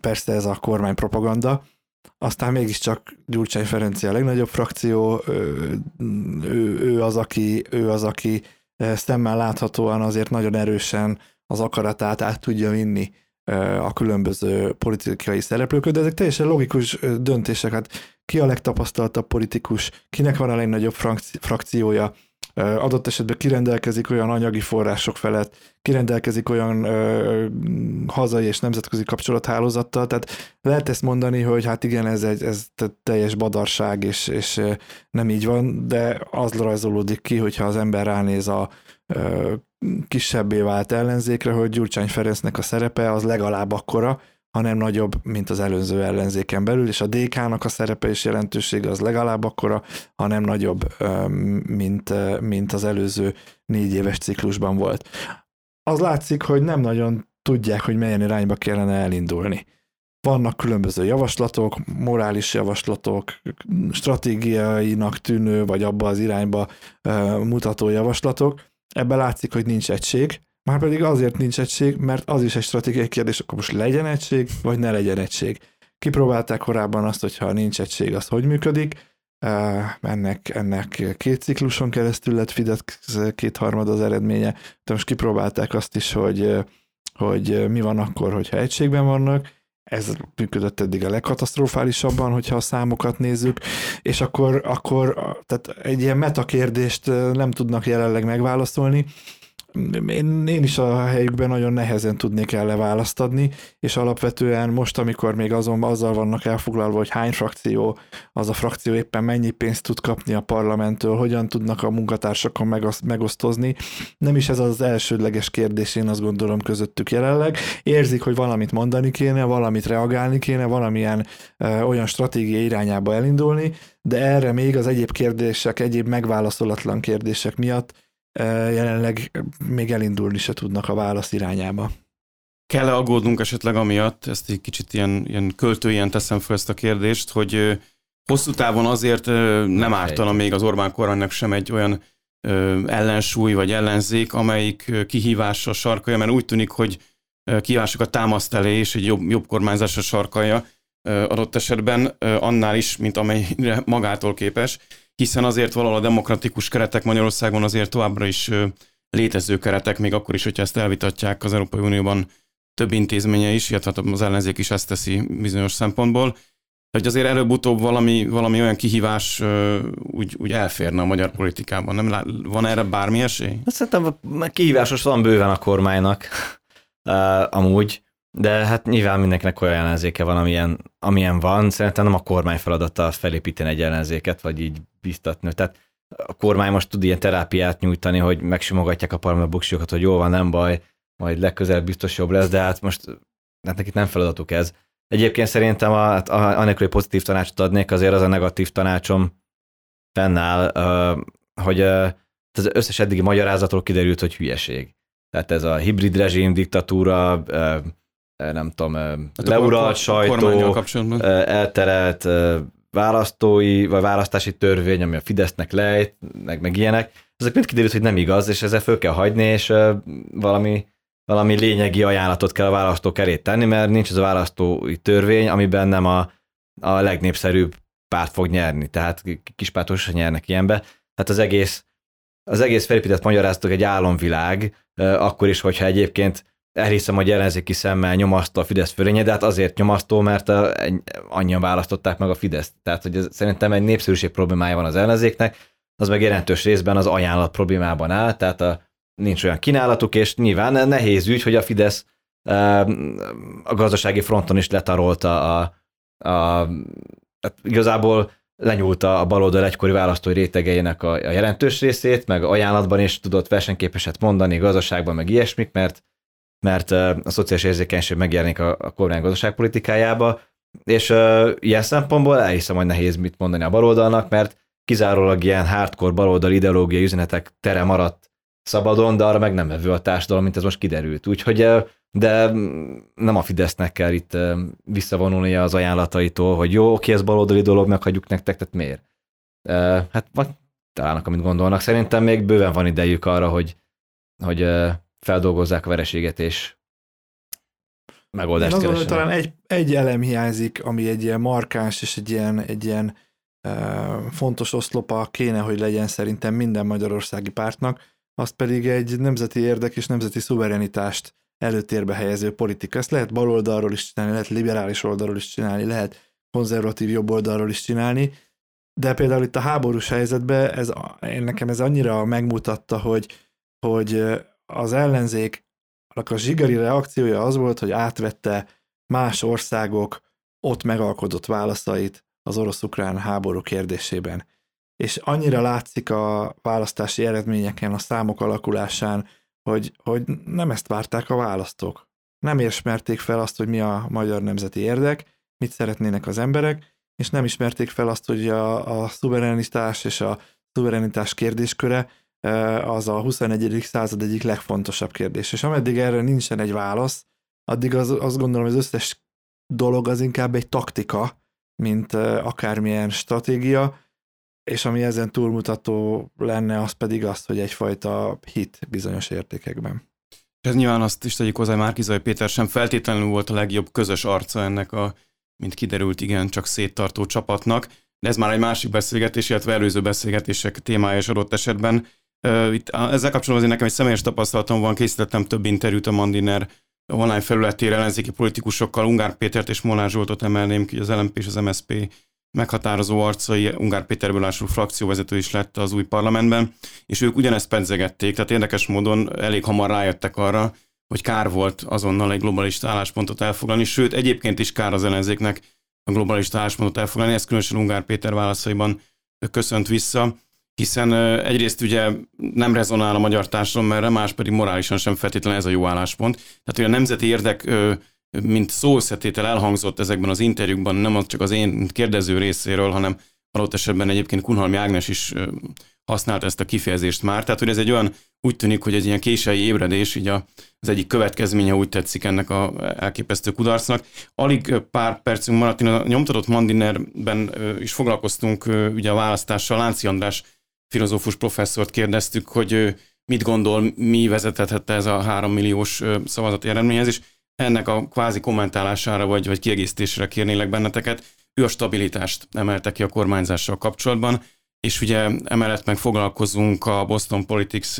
persze ez a kormány propaganda, aztán mégiscsak Gyurcsány Ferenci a legnagyobb frakció, ő, ő, ő, az, aki, ő az, aki szemmel láthatóan azért nagyon erősen az akaratát át tudja vinni a különböző politikai szereplők, de ezek teljesen logikus döntések. Hát ki a legtapasztaltabb politikus, kinek van a legnagyobb frakciója, adott esetben kirendelkezik olyan anyagi források felett, kirendelkezik olyan ö, hazai és nemzetközi kapcsolathálózattal, tehát lehet ezt mondani, hogy hát igen, ez egy ez teljes badarság, és, és nem így van, de az rajzolódik ki, hogyha az ember ránéz a ö, kisebbé vált ellenzékre, hogy Gyurcsány Ferencnek a szerepe az legalább akkora, hanem nagyobb, mint az előző ellenzéken belül, és a DK-nak a szerepe és jelentősége az legalább akkora, hanem nagyobb, mint, mint az előző négy éves ciklusban volt. Az látszik, hogy nem nagyon tudják, hogy milyen irányba kellene elindulni. Vannak különböző javaslatok, morális javaslatok, stratégiainak tűnő, vagy abba az irányba mutató javaslatok. Ebben látszik, hogy nincs egység, már pedig azért nincs egység, mert az is egy stratégiai kérdés, akkor most legyen egység, vagy ne legyen egység. Kipróbálták korábban azt, hogy ha nincs egység, az hogy működik. Ennek, ennek két cikluson keresztül lett Fidesz kétharmad az eredménye. De most kipróbálták azt is, hogy, hogy mi van akkor, hogyha egységben vannak. Ez működött eddig a legkatasztrofálisabban, hogyha a számokat nézzük, és akkor, akkor tehát egy ilyen metakérdést nem tudnak jelenleg megválaszolni, én, én is a helyükben nagyon nehezen tudnék el leválaszt adni, és alapvetően most, amikor még azon, azzal vannak elfoglalva, hogy hány frakció, az a frakció éppen mennyi pénzt tud kapni a parlamenttől, hogyan tudnak a munkatársakon megosztozni, nem is ez az elsődleges kérdés, én azt gondolom közöttük jelenleg. Érzik, hogy valamit mondani kéne, valamit reagálni kéne, valamilyen ö, olyan stratégia irányába elindulni, de erre még az egyéb kérdések, egyéb megválaszolatlan kérdések miatt jelenleg még elindulni se tudnak a válasz irányába. Kell-e aggódnunk esetleg amiatt, ezt egy kicsit ilyen, ilyen költőien teszem fel ezt a kérdést, hogy hosszú távon azért nem ártana még az Orbán kormánynak sem egy olyan ellensúly vagy ellenzék, amelyik kihívásra sarkalja, mert úgy tűnik, hogy kihívásokat támaszt elé, és egy jobb, jobb kormányzásra sarkalja adott esetben annál is, mint amelyre magától képes hiszen azért valahol a demokratikus keretek Magyarországon azért továbbra is létező keretek, még akkor is, hogyha ezt elvitatják az Európai Unióban több intézménye is, illetve hát az ellenzék is ezt teszi bizonyos szempontból, hogy azért előbb-utóbb valami, valami olyan kihívás úgy, úgy elférne a magyar politikában. Nem van erre bármi esély? Szerintem kihívásos van bőven a kormánynak, amúgy. De hát nyilván mindenkinek olyan ellenzéke van, amilyen, amilyen van. Szerintem nem a kormány feladata felépíteni egy ellenzéket, vagy így biztatni. Tehát a kormány most tud ilyen terápiát nyújtani, hogy megsimogatják a parlament buksiokat, hogy jó van, nem baj, majd legközelebb biztos jobb lesz, de hát most hát nekik nem feladatuk ez. Egyébként szerintem, a, hát a, anélkül, hogy pozitív tanácsot adnék, azért az a negatív tanácsom fennáll, hogy az összes eddigi magyarázatról kiderült, hogy hülyeség. Tehát ez a hibrid rezsim, diktatúra, nem tudom, hát leuralt sajtó, elterelt választói, vagy választási törvény, ami a Fidesznek lejt, meg, meg ilyenek, ezek mind kiderült, hogy nem igaz, és ezzel föl kell hagyni, és valami, valami lényegi ajánlatot kell a választók elé tenni, mert nincs ez a választói törvény, amiben nem a, a legnépszerűbb párt fog nyerni, tehát kispártok sem nyernek ilyenbe. Tehát az egész, az egész felépített magyaráztok egy álomvilág, akkor is, hogyha egyébként elhiszem, hogy ellenzéki szemmel nyomasztó a Fidesz fölénye, de hát azért nyomasztó, mert a, annyian választották meg a Fideszt. Tehát, hogy ez, szerintem egy népszerűség problémája van az ellenzéknek, az meg jelentős részben az ajánlat problémában áll, tehát a, nincs olyan kínálatuk, és nyilván nehéz ügy, hogy a Fidesz a gazdasági fronton is letarolta a, a hát igazából lenyúlta a baloldal egykori választói rétegeinek a, a jelentős részét, meg ajánlatban is tudott versenyképeset mondani gazdaságban, meg ilyesmik, mert mert a szociális érzékenység megjelenik a, a kormány gazdaságpolitikájába, és uh, ilyen szempontból elhiszem, hogy nehéz mit mondani a baloldalnak, mert kizárólag ilyen hardcore baloldal ideológiai üzenetek tere maradt szabadon, de arra meg nem vevő a társadalom, mint ez most kiderült. Úgyhogy de nem a Fidesznek kell itt visszavonulnia az ajánlataitól, hogy jó, oké, ez baloldali dolog, meghagyjuk nektek, tehát miért? Hát találnak, amit gondolnak. Szerintem még bőven van idejük arra, hogy, hogy feldolgozzák a vereséget, és megoldást Én azon, talán egy, egy elem hiányzik, ami egy ilyen markáns és egy ilyen, egy ilyen uh, fontos oszlopa kéne, hogy legyen szerintem minden magyarországi pártnak, az pedig egy nemzeti érdek és nemzeti szuverenitást előtérbe helyező politika. Ezt lehet baloldalról is csinálni, lehet liberális oldalról is csinálni, lehet konzervatív jobb oldalról is csinálni, de például itt a háborús helyzetben ez, én nekem ez annyira megmutatta, hogy, hogy az ellenzék a zsigari reakciója az volt, hogy átvette más országok ott megalkodott válaszait az orosz-ukrán háború kérdésében. És annyira látszik a választási eredményeken, a számok alakulásán, hogy, hogy nem ezt várták a választók. Nem ismerték fel azt, hogy mi a magyar nemzeti érdek, mit szeretnének az emberek, és nem ismerték fel azt, hogy a, a szuverenitás és a szuverenitás kérdésköre az a 21. század egyik legfontosabb kérdés. És ameddig erre nincsen egy válasz, addig az, azt gondolom, hogy az összes dolog az inkább egy taktika, mint akármilyen stratégia, és ami ezen túlmutató lenne, az pedig az, hogy egyfajta hit bizonyos értékekben. Ez nyilván azt is tegyük hozzá, Márkizai Péter sem feltétlenül volt a legjobb közös arca ennek a, mint kiderült, igen, csak széttartó csapatnak, de ez már egy másik beszélgetés, illetve előző beszélgetések témája is adott esetben. Itt, ezzel kapcsolatban nekem egy személyes tapasztalatom van, készítettem több interjút a Mandiner online felületére ellenzéki politikusokkal, Ungár Pétert és Molnár Zsoltot emelném ki, az LMP és az MSP meghatározó arcai, Ungár Péter Bölású frakcióvezető is lett az új parlamentben, és ők ugyanezt pedzegették, tehát érdekes módon elég hamar rájöttek arra, hogy kár volt azonnal egy globalista álláspontot elfoglalni, sőt egyébként is kár az ellenzéknek a globalista álláspontot elfoglalni, ez különösen Ungár Péter válaszaiban köszönt vissza, hiszen egyrészt ugye nem rezonál a magyar társadalom erre, más pedig morálisan sem feltétlenül ez a jó álláspont. Tehát, hogy a nemzeti érdek mint szószetétel elhangzott ezekben az interjúkban, nem az csak az én kérdező részéről, hanem adott esetben egyébként Kunhalmi Ágnes is használt ezt a kifejezést már. Tehát, hogy ez egy olyan, úgy tűnik, hogy egy ilyen késői ébredés, így az egyik következménye úgy tetszik ennek a elképesztő kudarcnak. Alig pár percünk maradt, én a nyomtatott Mandinerben is foglalkoztunk ugye a választással. Lánci András filozófus professzort kérdeztük, hogy mit gondol, mi vezethetette ez a három milliós szavazati eredményhez, és ennek a kvázi kommentálására vagy, vagy kiegészítésre kérnélek benneteket. Ő a stabilitást emelte ki a kormányzással kapcsolatban, és ugye emellett meg foglalkozunk a Boston Politics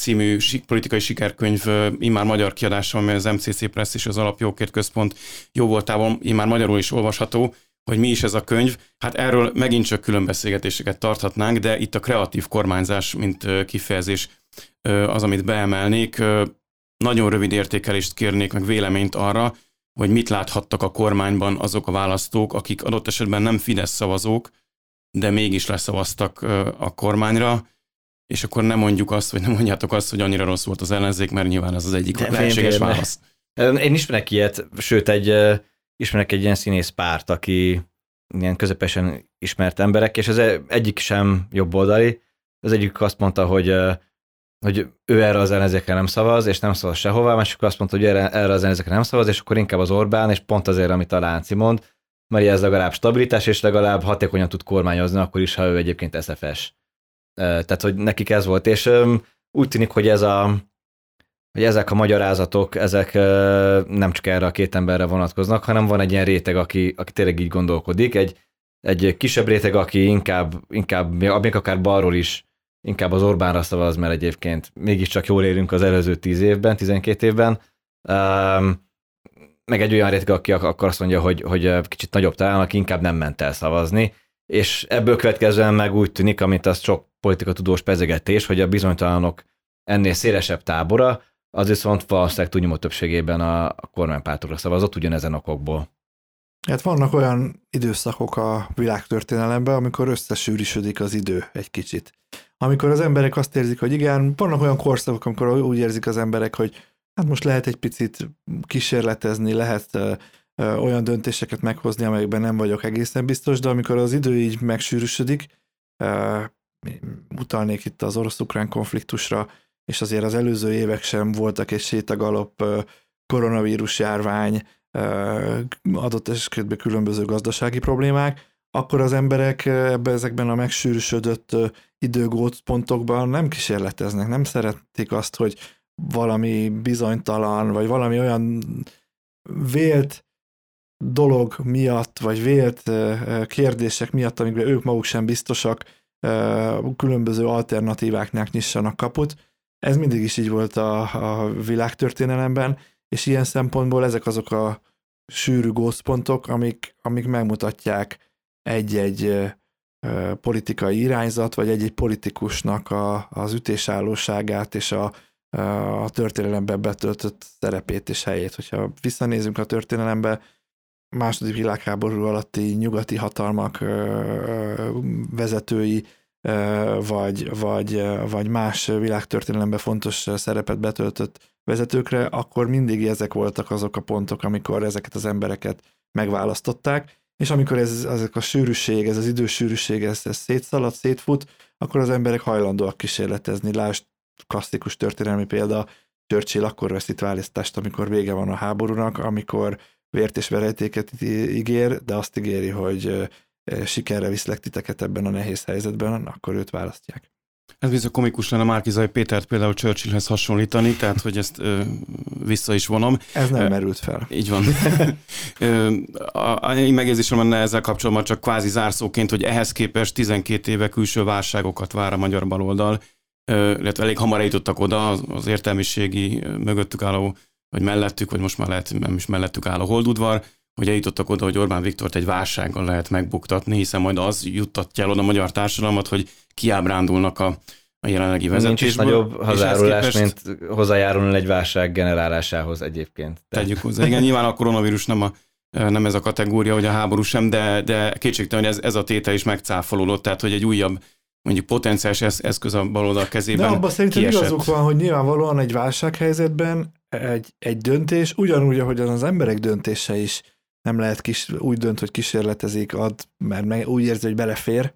című politikai sikerkönyv immár magyar kiadása, amely az MCC Press és az Alapjókért Központ jó voltában immár magyarul is olvasható, hogy mi is ez a könyv. Hát erről megint csak külön beszélgetéseket tarthatnánk, de itt a kreatív kormányzás, mint kifejezés az, amit beemelnék. Nagyon rövid értékelést kérnék, meg véleményt arra, hogy mit láthattak a kormányban azok a választók, akik adott esetben nem Fidesz szavazók, de mégis leszavaztak a kormányra, és akkor nem mondjuk azt, vagy nem mondjátok azt, hogy annyira rossz volt az ellenzék, mert nyilván ez az egyik de lehetséges válasz. Én ismerek ilyet, sőt, egy, ismerek egy ilyen színész párt, aki ilyen közepesen ismert emberek, és ez egyik sem jobboldali. Az egyik azt mondta, hogy hogy ő erre az ellenzékre nem szavaz, és nem szavaz sehová, másik azt mondta, hogy erre, erre az ellenzékre nem szavaz, és akkor inkább az Orbán, és pont azért, amit a Lánci mond, mert ez legalább stabilitás, és legalább hatékonyan tud kormányozni, akkor is, ha ő egyébként SFS. Tehát, hogy nekik ez volt, és úgy tűnik, hogy ez a, hogy ezek a magyarázatok, ezek nem csak erre a két emberre vonatkoznak, hanem van egy ilyen réteg, aki, aki tényleg így gondolkodik, egy, egy kisebb réteg, aki inkább, inkább még akár balról is inkább az Orbánra szavaz, mert egyébként mégiscsak jól érünk az előző 10 évben, 12 évben. Meg egy olyan réteg, aki akkor azt mondja, hogy, hogy kicsit nagyobb talán, aki inkább nem ment el szavazni, és ebből következően meg úgy tűnik, amit az sok politikatudós pezegetés, hogy a bizonytalanok ennél szélesebb tábora, az viszont valószínűleg túlnyomó többségében a, a kormánypártokra szavazott ugyanezen okokból. Hát vannak olyan időszakok a világtörténelemben, amikor összesűrűsödik az idő egy kicsit. Amikor az emberek azt érzik, hogy igen, vannak olyan korszakok, amikor úgy érzik az emberek, hogy hát most lehet egy picit kísérletezni, lehet ö, ö, olyan döntéseket meghozni, amelyekben nem vagyok egészen biztos, de amikor az idő így megsűrűsödik, ö, utalnék itt az orosz-ukrán konfliktusra, és azért az előző évek sem voltak egy sétagalop koronavírus járvány, adott esetben különböző gazdasági problémák, akkor az emberek ebben ezekben a megsűrűsödött időgócpontokban nem kísérleteznek, nem szeretik azt, hogy valami bizonytalan, vagy valami olyan vélt dolog miatt, vagy vélt kérdések miatt, amikben ők maguk sem biztosak, különböző alternatíváknál nyissanak kaput. Ez mindig is így volt a, a világtörténelemben, és ilyen szempontból ezek azok a sűrű gózpontok, amik, amik megmutatják egy-egy politikai irányzat, vagy egy-egy politikusnak a, az ütésállóságát és a, a történelemben betöltött szerepét és helyét. Hogyha visszanézünk a történelembe, második világháború alatti nyugati hatalmak vezetői, vagy, vagy, vagy más világtörténelemben fontos szerepet betöltött vezetőkre, akkor mindig ezek voltak azok a pontok, amikor ezeket az embereket megválasztották, és amikor ez, ezek a sűrűség, ez az idősűrűség, ez, ez szétszalad, szétfut, akkor az emberek hajlandóak kísérletezni. Lásd, klasszikus történelmi példa, Churchill akkor veszít választást, amikor vége van a háborúnak, amikor vért és verejtéket ígér, de azt ígéri, hogy sikerre viszlek titeket ebben a nehéz helyzetben, akkor őt választják. Ez bizony komikus lenne Márkizai Pétert például Churchillhez hasonlítani, tehát hogy ezt ö, vissza is vonom. Ez nem merült fel. Így van. a, én megjegyzésem lenne ezzel kapcsolatban csak kvázi zárszóként, hogy ehhez képest 12 éve külső válságokat vár a magyar baloldal, illetve elég hamar eljutottak oda az értelmiségi mögöttük álló, vagy mellettük, vagy most már lehet nem is mellettük álló holdudvar, hogy eljutottak oda, hogy Orbán Viktort egy válsággal lehet megbuktatni, hiszen majd az juttatja el oda a magyar társadalmat, hogy kiábrándulnak a, a jelenlegi vezetésből. Nincs is nagyobb hozzájárulás, képest... mint hozzájárulni egy válság generálásához egyébként. Tegyük hozzá. Igen, nyilván a koronavírus nem, a, nem ez a kategória, hogy a háború sem, de, de kétségtelen, hogy ez, ez a tétel is megcáfolódott, tehát hogy egy újabb mondjuk potenciális eszköz a baloldal kezében De abban szerintem kiesett. igazuk van, hogy nyilvánvalóan egy válsághelyzetben egy, egy döntés, ugyanúgy, ahogy az emberek döntése is nem lehet kis, úgy dönt, hogy kísérletezik, ad, mert úgy érzi, hogy belefér,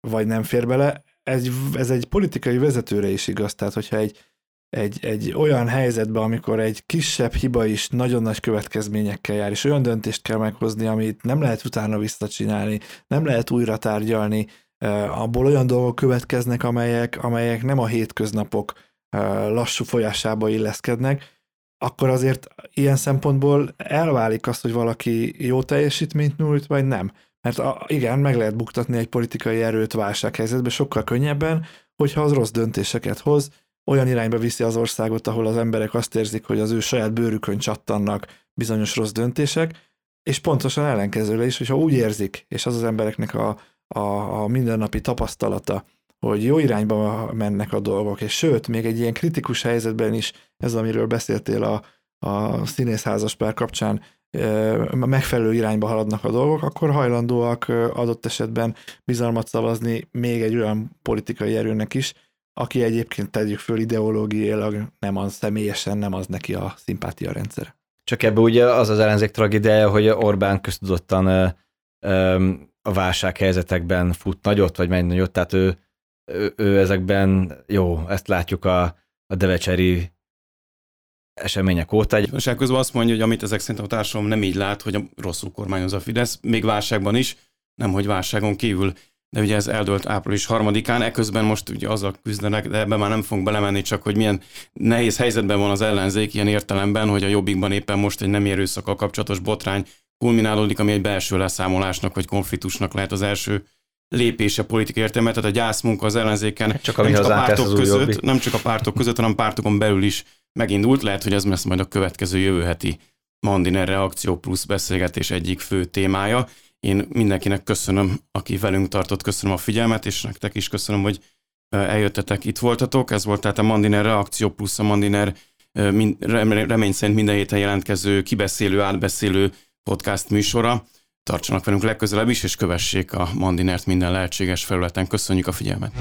vagy nem fér bele. Ez, ez egy politikai vezetőre is igaz, tehát hogyha egy, egy, egy olyan helyzetben, amikor egy kisebb hiba is nagyon nagy következményekkel jár, és olyan döntést kell meghozni, amit nem lehet utána visszacsinálni, nem lehet újra tárgyalni, abból olyan dolgok következnek, amelyek, amelyek nem a hétköznapok lassú folyásába illeszkednek, akkor azért ilyen szempontból elválik az, hogy valaki jó teljesítményt nyújt, vagy nem. Mert a, igen, meg lehet buktatni egy politikai erőt válsághelyzetben sokkal könnyebben, hogyha az rossz döntéseket hoz, olyan irányba viszi az országot, ahol az emberek azt érzik, hogy az ő saját bőrükön csattannak bizonyos rossz döntések, és pontosan ellenkezőle is, hogyha úgy érzik, és az az embereknek a, a, a mindennapi tapasztalata, hogy jó irányba mennek a dolgok, és sőt, még egy ilyen kritikus helyzetben is, ez amiről beszéltél a, a színészházaspár kapcsán, megfelelő irányba haladnak a dolgok, akkor hajlandóak adott esetben bizalmat szavazni még egy olyan politikai erőnek is, aki egyébként tegyük föl ideológiailag, nem az személyesen, nem az neki a szimpátia rendszer. Csak ebbe ugye az az ellenzék tragédiája, hogy Orbán köztudottan a válsághelyzetekben fut nagyot, vagy megy nagyot, tehát ő ő, ő ezekben, jó, ezt látjuk a, a devecseri események óta. Egy... És közben azt mondja, hogy amit ezek szerint a társadalom nem így lát, hogy rosszul kormányoz a Fidesz, még válságban is, nem hogy válságon kívül. De ugye ez eldőlt április harmadikán, eközben most ugye azzal küzdenek, de ebbe már nem fogunk belemenni, csak hogy milyen nehéz helyzetben van az ellenzék ilyen értelemben, hogy a jobbikban éppen most egy nem erőszakkal kapcsolatos botrány kulminálódik, ami egy belső leszámolásnak vagy konfliktusnak lehet az első lépése politikai értelme, tehát a gyászmunka az ellenzéken csak nem, csak a pártok között, nem csak a pártok között, hanem pártokon belül is megindult. Lehet, hogy ez lesz majd a következő jövő heti Mandiner Reakció plusz beszélgetés egyik fő témája. Én mindenkinek köszönöm, aki velünk tartott, köszönöm a figyelmet, és nektek is köszönöm, hogy eljöttetek, itt voltatok. Ez volt tehát a Mandiner Reakció plusz a Mandiner remény szerint minden héten jelentkező, kibeszélő, átbeszélő podcast műsora. Tartsanak velünk legközelebb is, és kövessék a Mandinert minden lehetséges felületen. Köszönjük a figyelmet!